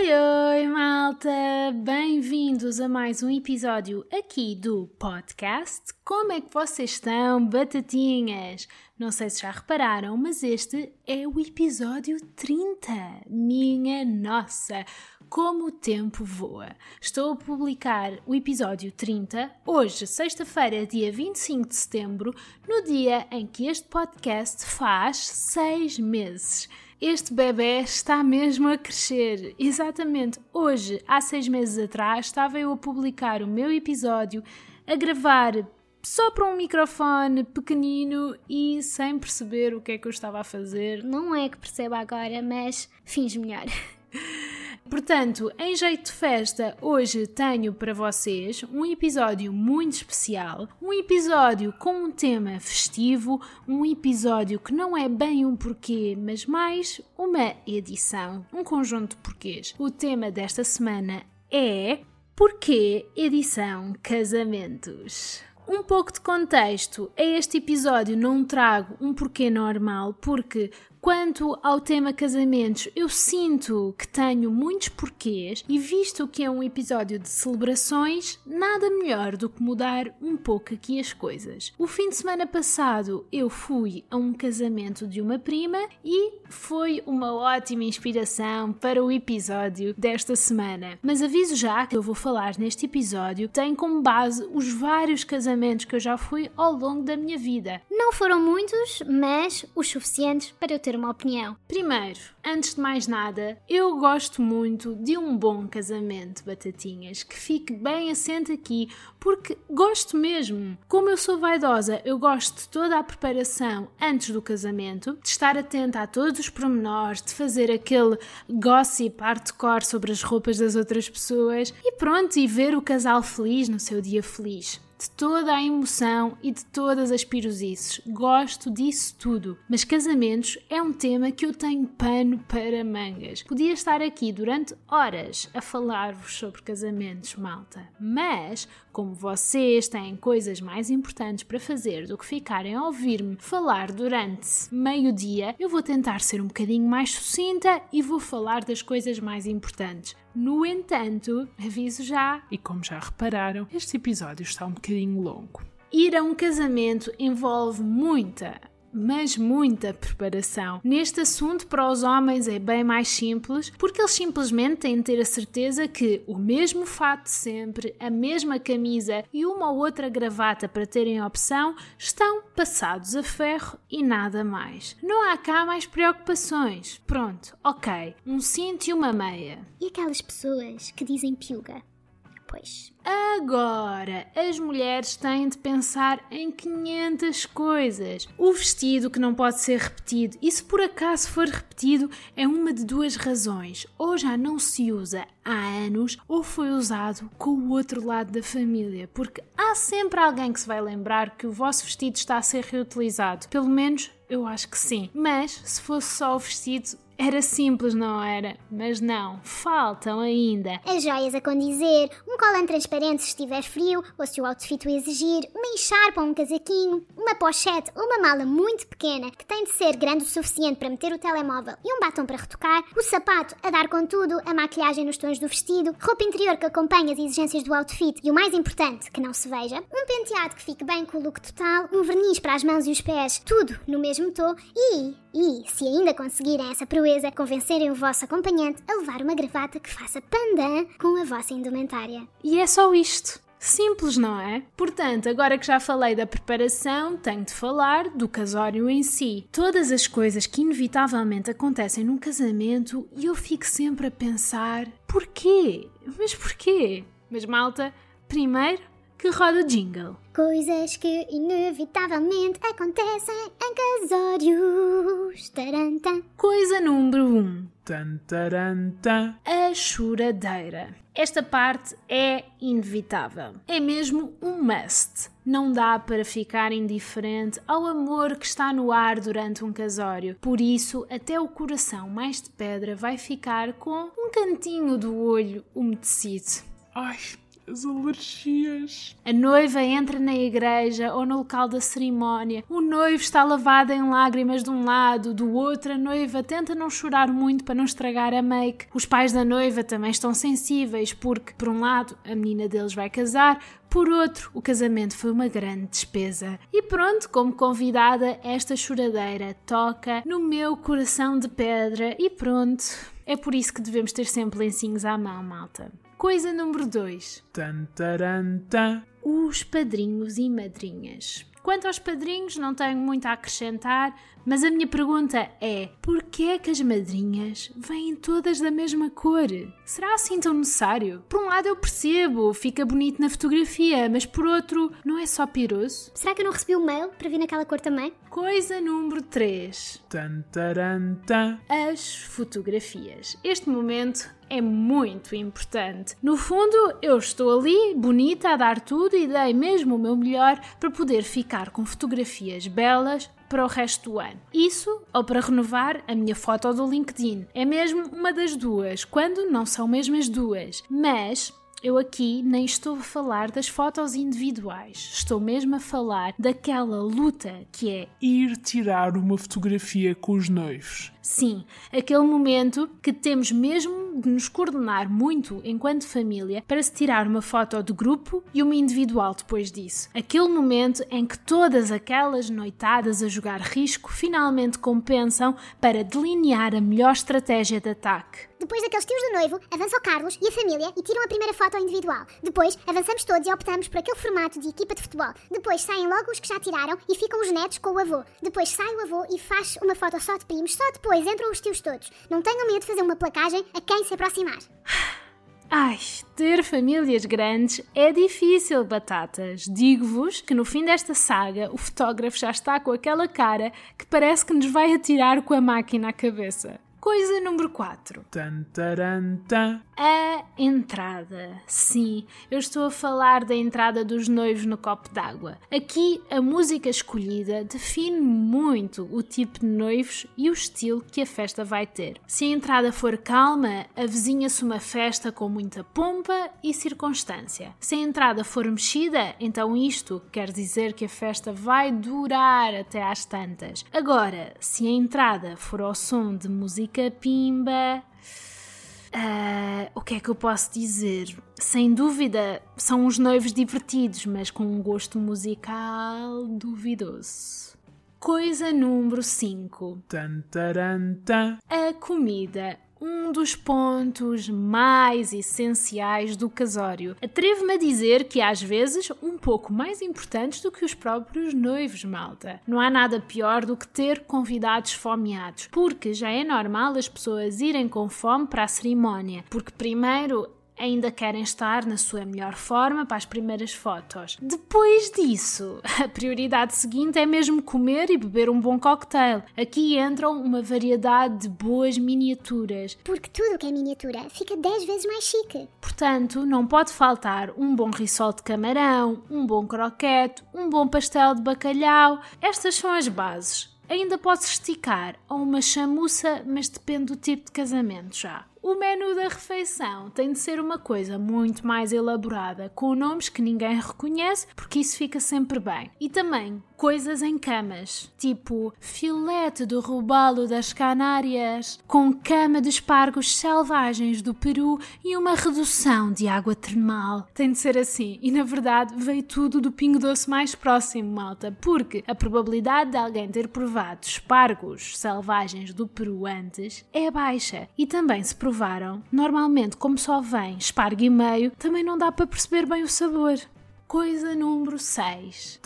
Oi, oi, malta! Bem-vindos a mais um episódio aqui do podcast. Como é que vocês estão, batatinhas? Não sei se já repararam, mas este é o episódio 30. Minha nossa! Como o tempo voa! Estou a publicar o episódio 30, hoje, sexta-feira, dia 25 de setembro, no dia em que este podcast faz seis meses. Este bebê está mesmo a crescer. Exatamente hoje, há seis meses atrás, estava eu a publicar o meu episódio, a gravar só para um microfone pequenino e sem perceber o que é que eu estava a fazer. Não é que perceba agora, mas finge melhor. Portanto, em jeito de festa, hoje tenho para vocês um episódio muito especial, um episódio com um tema festivo, um episódio que não é bem um porquê, mas mais uma edição, um conjunto de porquês. O tema desta semana é Porquê edição Casamentos? Um pouco de contexto. A este episódio não trago um porquê normal, porque Quanto ao tema casamentos, eu sinto que tenho muitos porquês e visto que é um episódio de celebrações, nada melhor do que mudar um pouco aqui as coisas. O fim de semana passado eu fui a um casamento de uma prima e foi uma ótima inspiração para o episódio desta semana. Mas aviso já que eu vou falar neste episódio tem como base os vários casamentos que eu já fui ao longo da minha vida. Não foram muitos, mas os suficientes para eu ter ter uma opinião. Primeiro, antes de mais nada, eu gosto muito de um bom casamento, batatinhas, que fique bem assente aqui, porque gosto mesmo. Como eu sou vaidosa, eu gosto de toda a preparação antes do casamento, de estar atenta a todos os pormenores, de fazer aquele gossip hardcore sobre as roupas das outras pessoas e pronto, e ver o casal feliz no seu dia feliz de toda a emoção e de todas as pirosices. Gosto disso tudo. Mas casamentos é um tema que eu tenho pano para mangas. Podia estar aqui durante horas a falar-vos sobre casamentos, malta. Mas, como vocês têm coisas mais importantes para fazer do que ficarem a ouvir-me falar durante meio-dia, eu vou tentar ser um bocadinho mais sucinta e vou falar das coisas mais importantes. No entanto, aviso já, e como já repararam, este episódio está um bocadinho longo. Ir a um casamento envolve muita, mas muita preparação. Neste assunto, para os homens é bem mais simples, porque eles simplesmente têm de ter a certeza que o mesmo fato de sempre, a mesma camisa e uma ou outra gravata para terem opção estão passados a ferro e nada mais. Não há cá mais preocupações. Pronto, ok, um cinto e uma meia. E aquelas pessoas que dizem piuga? Pois. Agora, as mulheres têm de pensar em 500 coisas. O vestido que não pode ser repetido, e se por acaso for repetido, é uma de duas razões. Ou já não se usa há anos, ou foi usado com o outro lado da família, porque há sempre alguém que se vai lembrar que o vosso vestido está a ser reutilizado. Pelo menos eu acho que sim. Mas se fosse só o vestido, era simples, não era? Mas não, faltam ainda. As joias a condizer, um colante transparente se estiver frio ou se o outfit o exigir, uma encharpa ou um casaquinho, uma pochete ou uma mala muito pequena que tem de ser grande o suficiente para meter o telemóvel e um batom para retocar, o sapato a dar com tudo, a maquilhagem nos tons do vestido, roupa interior que acompanha as exigências do outfit e o mais importante, que não se veja, um penteado que fique bem com o look total, um verniz para as mãos e os pés, tudo no mesmo tom e, e, se ainda conseguirem essa proeza, convencerem o vosso acompanhante a levar uma gravata que faça pandan com a vossa indumentária. E é só isto. Simples, não é? Portanto, agora que já falei da preparação, tenho de falar do casório em si. Todas as coisas que inevitavelmente acontecem num casamento e eu fico sempre a pensar: porquê? Mas porquê? Mas malta, primeiro que roda o jingle. Coisas que inevitavelmente acontecem em casórios. Taranta. Coisa número 1. Um. A choradeira. Esta parte é inevitável. É mesmo um must. Não dá para ficar indiferente ao amor que está no ar durante um casório. Por isso, até o coração mais de pedra vai ficar com um cantinho do olho umedecido. Ai, as alergias. A noiva entra na igreja ou no local da cerimónia. O noivo está lavado em lágrimas de um lado, do outro a noiva tenta não chorar muito para não estragar a make. Os pais da noiva também estão sensíveis porque, por um lado, a menina deles vai casar, por outro, o casamento foi uma grande despesa. E pronto, como convidada, esta choradeira toca no meu coração de pedra e pronto. É por isso que devemos ter sempre lencinhos à mão, malta. Coisa número 2. Os padrinhos e madrinhas. Quanto aos padrinhos, não tenho muito a acrescentar, mas a minha pergunta é: porquê é que as madrinhas vêm todas da mesma cor? Será assim tão necessário? Por um lado eu percebo, fica bonito na fotografia, mas por outro, não é só piroso? Será que eu não recebi o mail para vir naquela cor também? Coisa número 3. As fotografias. Este momento é muito importante. No fundo, eu estou ali, bonita, a dar tudo e dei mesmo o meu melhor para poder ficar com fotografias belas para o resto do ano. Isso ou para renovar a minha foto do LinkedIn. É mesmo uma das duas, quando não são mesmo as duas. Mas eu aqui nem estou a falar das fotos individuais, estou mesmo a falar daquela luta que é ir tirar uma fotografia com os noivos. Sim, aquele momento que temos mesmo de nos coordenar muito enquanto família para se tirar uma foto de grupo e uma individual depois disso. Aquele momento em que todas aquelas noitadas a jogar risco finalmente compensam para delinear a melhor estratégia de ataque. Depois daqueles tios do noivo, avança o Carlos e a família e tiram a primeira foto individual. Depois, avançamos todos e optamos por aquele formato de equipa de futebol. Depois saem logo os que já tiraram e ficam os netos com o avô. Depois sai o avô e faz uma foto só de primos. Só depois entram os tios todos. Não tenham medo de fazer uma placagem a quem se aproximar. Ai, ter famílias grandes é difícil, batatas. Digo-vos que no fim desta saga o fotógrafo já está com aquela cara que parece que nos vai atirar com a máquina à cabeça. Coisa número 4. A entrada. Sim, eu estou a falar da entrada dos noivos no copo d'água. Aqui a música escolhida define muito o tipo de noivos e o estilo que a festa vai ter. Se a entrada for calma, avizinha-se uma festa com muita pompa e circunstância. Se a entrada for mexida, então isto quer dizer que a festa vai durar até às tantas. Agora, se a entrada for ao som de música música pimba. Uh, o que é que eu posso dizer? Sem dúvida, são uns noivos divertidos, mas com um gosto musical duvidoso. Coisa número 5: A comida um dos pontos mais essenciais do casório. Atrevo-me a dizer que às vezes um pouco mais importantes do que os próprios noivos, malta. Não há nada pior do que ter convidados fomeados, porque já é normal as pessoas irem com fome para a cerimónia, porque primeiro ainda querem estar na sua melhor forma para as primeiras fotos. Depois disso, a prioridade seguinte é mesmo comer e beber um bom cocktail. Aqui entram uma variedade de boas miniaturas. Porque tudo que é miniatura fica 10 vezes mais chique. Portanto, não pode faltar um bom risol de camarão, um bom croquete, um bom pastel de bacalhau. Estas são as bases. Ainda pode esticar a uma chamuça, mas depende do tipo de casamento já. O menu da refeição tem de ser uma coisa muito mais elaborada, com nomes que ninguém reconhece, porque isso fica sempre bem. E também coisas em camas, tipo filete do robalo das Canárias, com cama de espargos selvagens do Peru e uma redução de água termal. Tem de ser assim, e na verdade veio tudo do pingo doce mais próximo, malta, porque a probabilidade de alguém ter provado espargos selvagens do Peru antes é baixa e também se provaram, normalmente, como só vem espargo e meio, também não dá para perceber bem o sabor. Coisa número 6.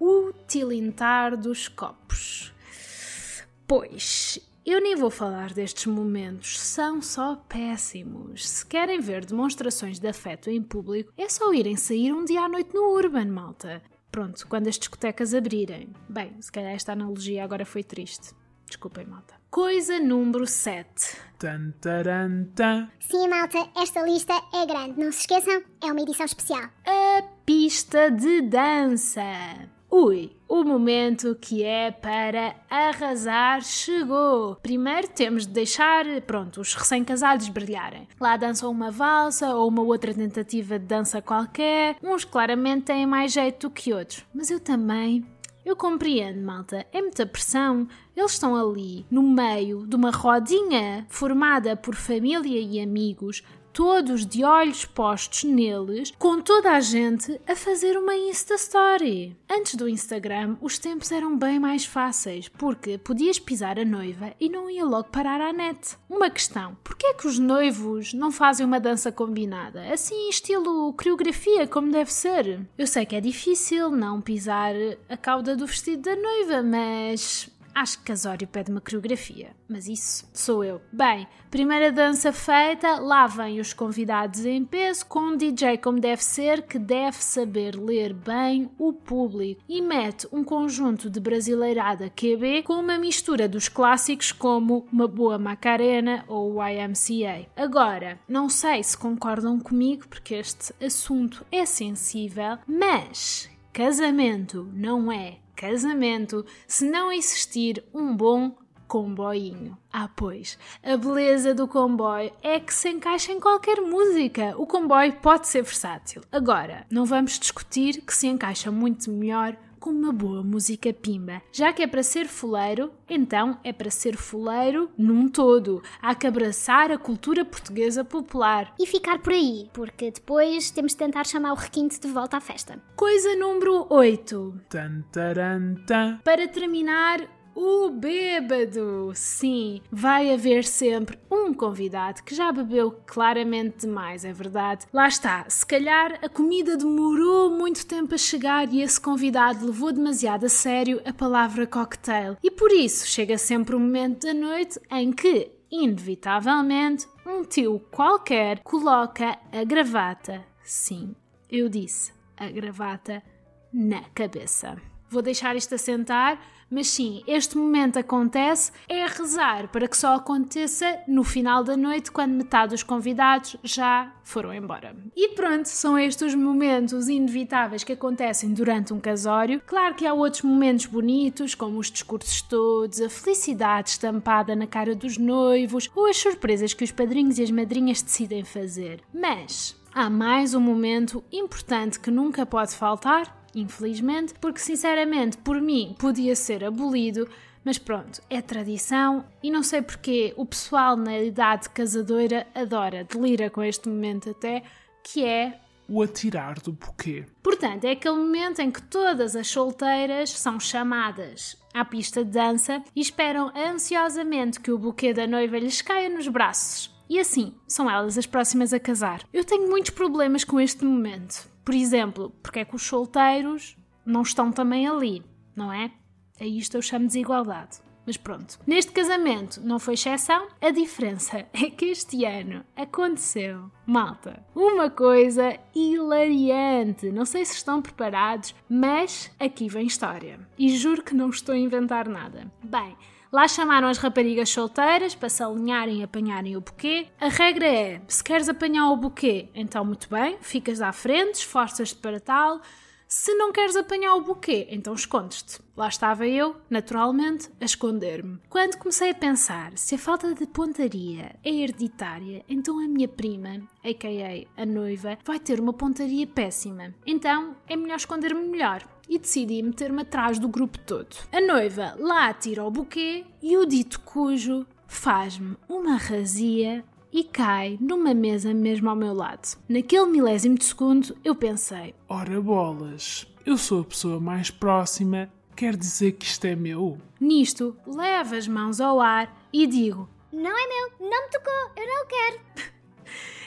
O tilintar dos copos. Pois, eu nem vou falar destes momentos, são só péssimos. Se querem ver demonstrações de afeto em público, é só irem sair um dia à noite no Urban, malta. Pronto, quando as discotecas abrirem. Bem, se calhar esta analogia agora foi triste. Desculpem, malta. Coisa número 7. Tan, taran, tan. Sim, malta, esta lista é grande. Não se esqueçam, é uma edição especial. A pista de dança. Ui, o momento que é para arrasar chegou. Primeiro temos de deixar, pronto, os recém-casados brilharem. Lá dançam uma valsa ou uma outra tentativa de dança qualquer. Uns claramente têm mais jeito do que outros, mas eu também eu compreendo, malta. É muita pressão. Eles estão ali, no meio de uma rodinha formada por família e amigos, todos de olhos postos neles, com toda a gente a fazer uma Insta Story. Antes do Instagram, os tempos eram bem mais fáceis, porque podias pisar a noiva e não ia logo parar à net. Uma questão: porquê é que os noivos não fazem uma dança combinada? Assim, estilo coreografia, como deve ser? Eu sei que é difícil não pisar a cauda do vestido da noiva, mas Acho que Casório pede uma coreografia, mas isso sou eu. Bem, primeira dança feita, lá vêm os convidados em peso, com um DJ como deve ser, que deve saber ler bem o público e mete um conjunto de brasileirada QB com uma mistura dos clássicos como uma boa Macarena ou YMCA. Agora, não sei se concordam comigo porque este assunto é sensível, mas casamento não é casamento se não existir um bom comboinho. Ah, pois, a beleza do comboio é que se encaixa em qualquer música. O comboio pode ser versátil. Agora, não vamos discutir que se encaixa muito melhor com uma boa música pimba. Já que é para ser fuleiro, então é para ser fuleiro num todo. Há que abraçar a cultura portuguesa popular. E ficar por aí, porque depois temos de tentar chamar o requinte de volta à festa. Coisa número 8. Tan, taran, tan. Para terminar, o bêbado! Sim, vai haver sempre um convidado que já bebeu claramente demais, é verdade. Lá está, se calhar a comida demorou muito tempo a chegar e esse convidado levou demasiado a sério a palavra cocktail. E por isso chega sempre um momento da noite em que, inevitavelmente, um tio qualquer coloca a gravata. Sim, eu disse, a gravata na cabeça. Vou deixar isto assentar mas sim, este momento acontece, é rezar para que só aconteça no final da noite, quando metade dos convidados já foram embora. E pronto, são estes os momentos inevitáveis que acontecem durante um casório. Claro que há outros momentos bonitos, como os discursos todos, a felicidade estampada na cara dos noivos ou as surpresas que os padrinhos e as madrinhas decidem fazer. Mas há mais um momento importante que nunca pode faltar infelizmente, porque sinceramente por mim podia ser abolido, mas pronto, é tradição e não sei porque o pessoal na idade casadora adora, delira com este momento até, que é o atirar do buquê. Portanto, é aquele momento em que todas as solteiras são chamadas à pista de dança e esperam ansiosamente que o buquê da noiva lhes caia nos braços. E assim, são elas as próximas a casar. Eu tenho muitos problemas com este momento. Por exemplo, porque é que os solteiros não estão também ali, não é? A isto eu chamo de desigualdade. Mas pronto. Neste casamento não foi exceção. A diferença é que este ano aconteceu, malta, uma coisa hilariante. Não sei se estão preparados, mas aqui vem história. E juro que não estou a inventar nada. Bem, Lá chamaram as raparigas solteiras para se alinharem e apanharem o buquê. A regra é: se queres apanhar o buquê, então muito bem, ficas à frente, esforças-te para tal. Se não queres apanhar o buquê, então escondes-te. Lá estava eu, naturalmente, a esconder-me. Quando comecei a pensar se a falta de pontaria é hereditária, então a minha prima, a.k.a. a noiva, vai ter uma pontaria péssima. Então é melhor esconder-me melhor e decidi meter-me atrás do grupo todo. A noiva lá tira o buquê e o dito cujo faz-me uma razia e cai numa mesa mesmo ao meu lado. Naquele milésimo de segundo eu pensei: Ora bolas, eu sou a pessoa mais próxima, quer dizer que isto é meu? Nisto, levo as mãos ao ar e digo: Não é meu, não me tocou, eu não quero.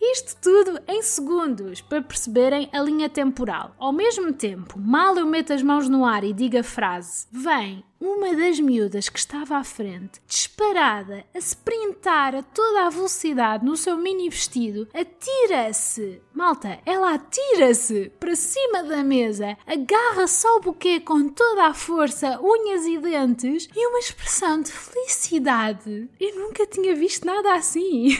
Isto tudo em segundos, para perceberem a linha temporal. Ao mesmo tempo, mal eu meto as mãos no ar e digo a frase, vem uma das miúdas que estava à frente, disparada, a sprintar a toda a velocidade no seu mini vestido, atira-se, malta, ela atira-se para cima da mesa, agarra só o buquê com toda a força, unhas e dentes e uma expressão de felicidade. Eu nunca tinha visto nada assim.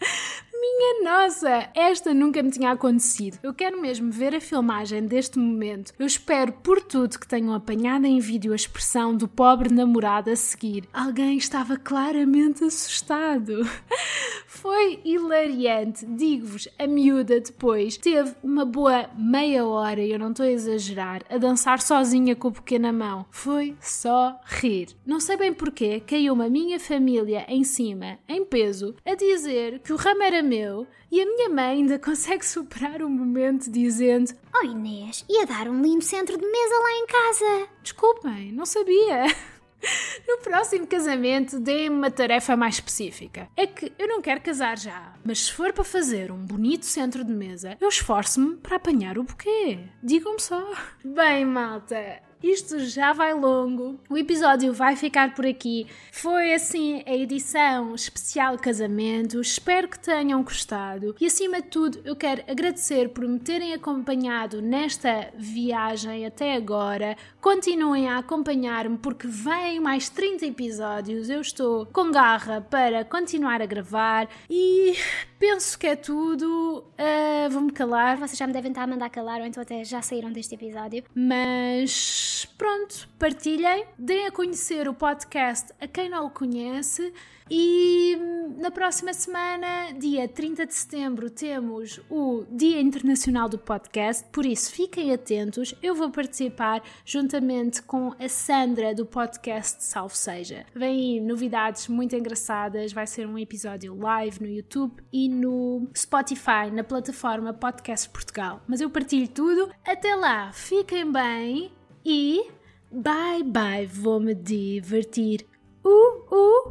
Minha nossa, esta nunca me tinha acontecido. Eu quero mesmo ver a filmagem deste momento. Eu espero por tudo que tenham apanhado em vídeo a expressão do pobre namorado a seguir. Alguém estava claramente assustado. Foi hilariante. Digo-vos, a miúda depois teve uma boa meia hora, eu não estou a exagerar, a dançar sozinha com o pequeno na mão. Foi só rir. Não sei bem porquê, caiu-me a minha família em cima, em peso, a dizer que o ramo era meu e a minha mãe ainda consegue superar o momento dizendo: Oh Inês, ia dar um lindo centro de mesa lá em casa. Desculpem, não sabia. No próximo casamento, dê-me uma tarefa mais específica. É que eu não quero casar já, mas se for para fazer um bonito centro de mesa, eu esforço-me para apanhar o buquê. Digam-me só. Bem, malta, isto já vai longo. O episódio vai ficar por aqui. Foi assim a edição especial casamento. Espero que tenham gostado. E acima de tudo, eu quero agradecer por me terem acompanhado nesta viagem até agora. Continuem a acompanhar-me porque vêm mais 30 episódios. Eu estou com garra para continuar a gravar e penso que é tudo. Uh, Vou-me calar. Vocês já me devem estar a mandar calar ou então até já saíram deste episódio. Mas pronto, partilhem, deem a conhecer o podcast a quem não o conhece e na próxima semana, dia 30 de setembro, temos o Dia Internacional do Podcast, por isso fiquem atentos. Eu vou participar juntamente com a Sandra do podcast Salve Seja. Vêm novidades muito engraçadas, vai ser um episódio live no YouTube e no Spotify, na plataforma Podcast Portugal. Mas eu partilho tudo. Até lá, fiquem bem e bye bye, vou me divertir. Uh, uh.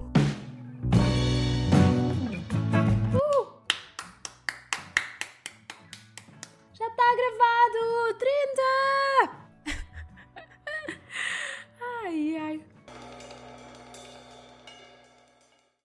Uh. Já está gravado! 30! ai, ai.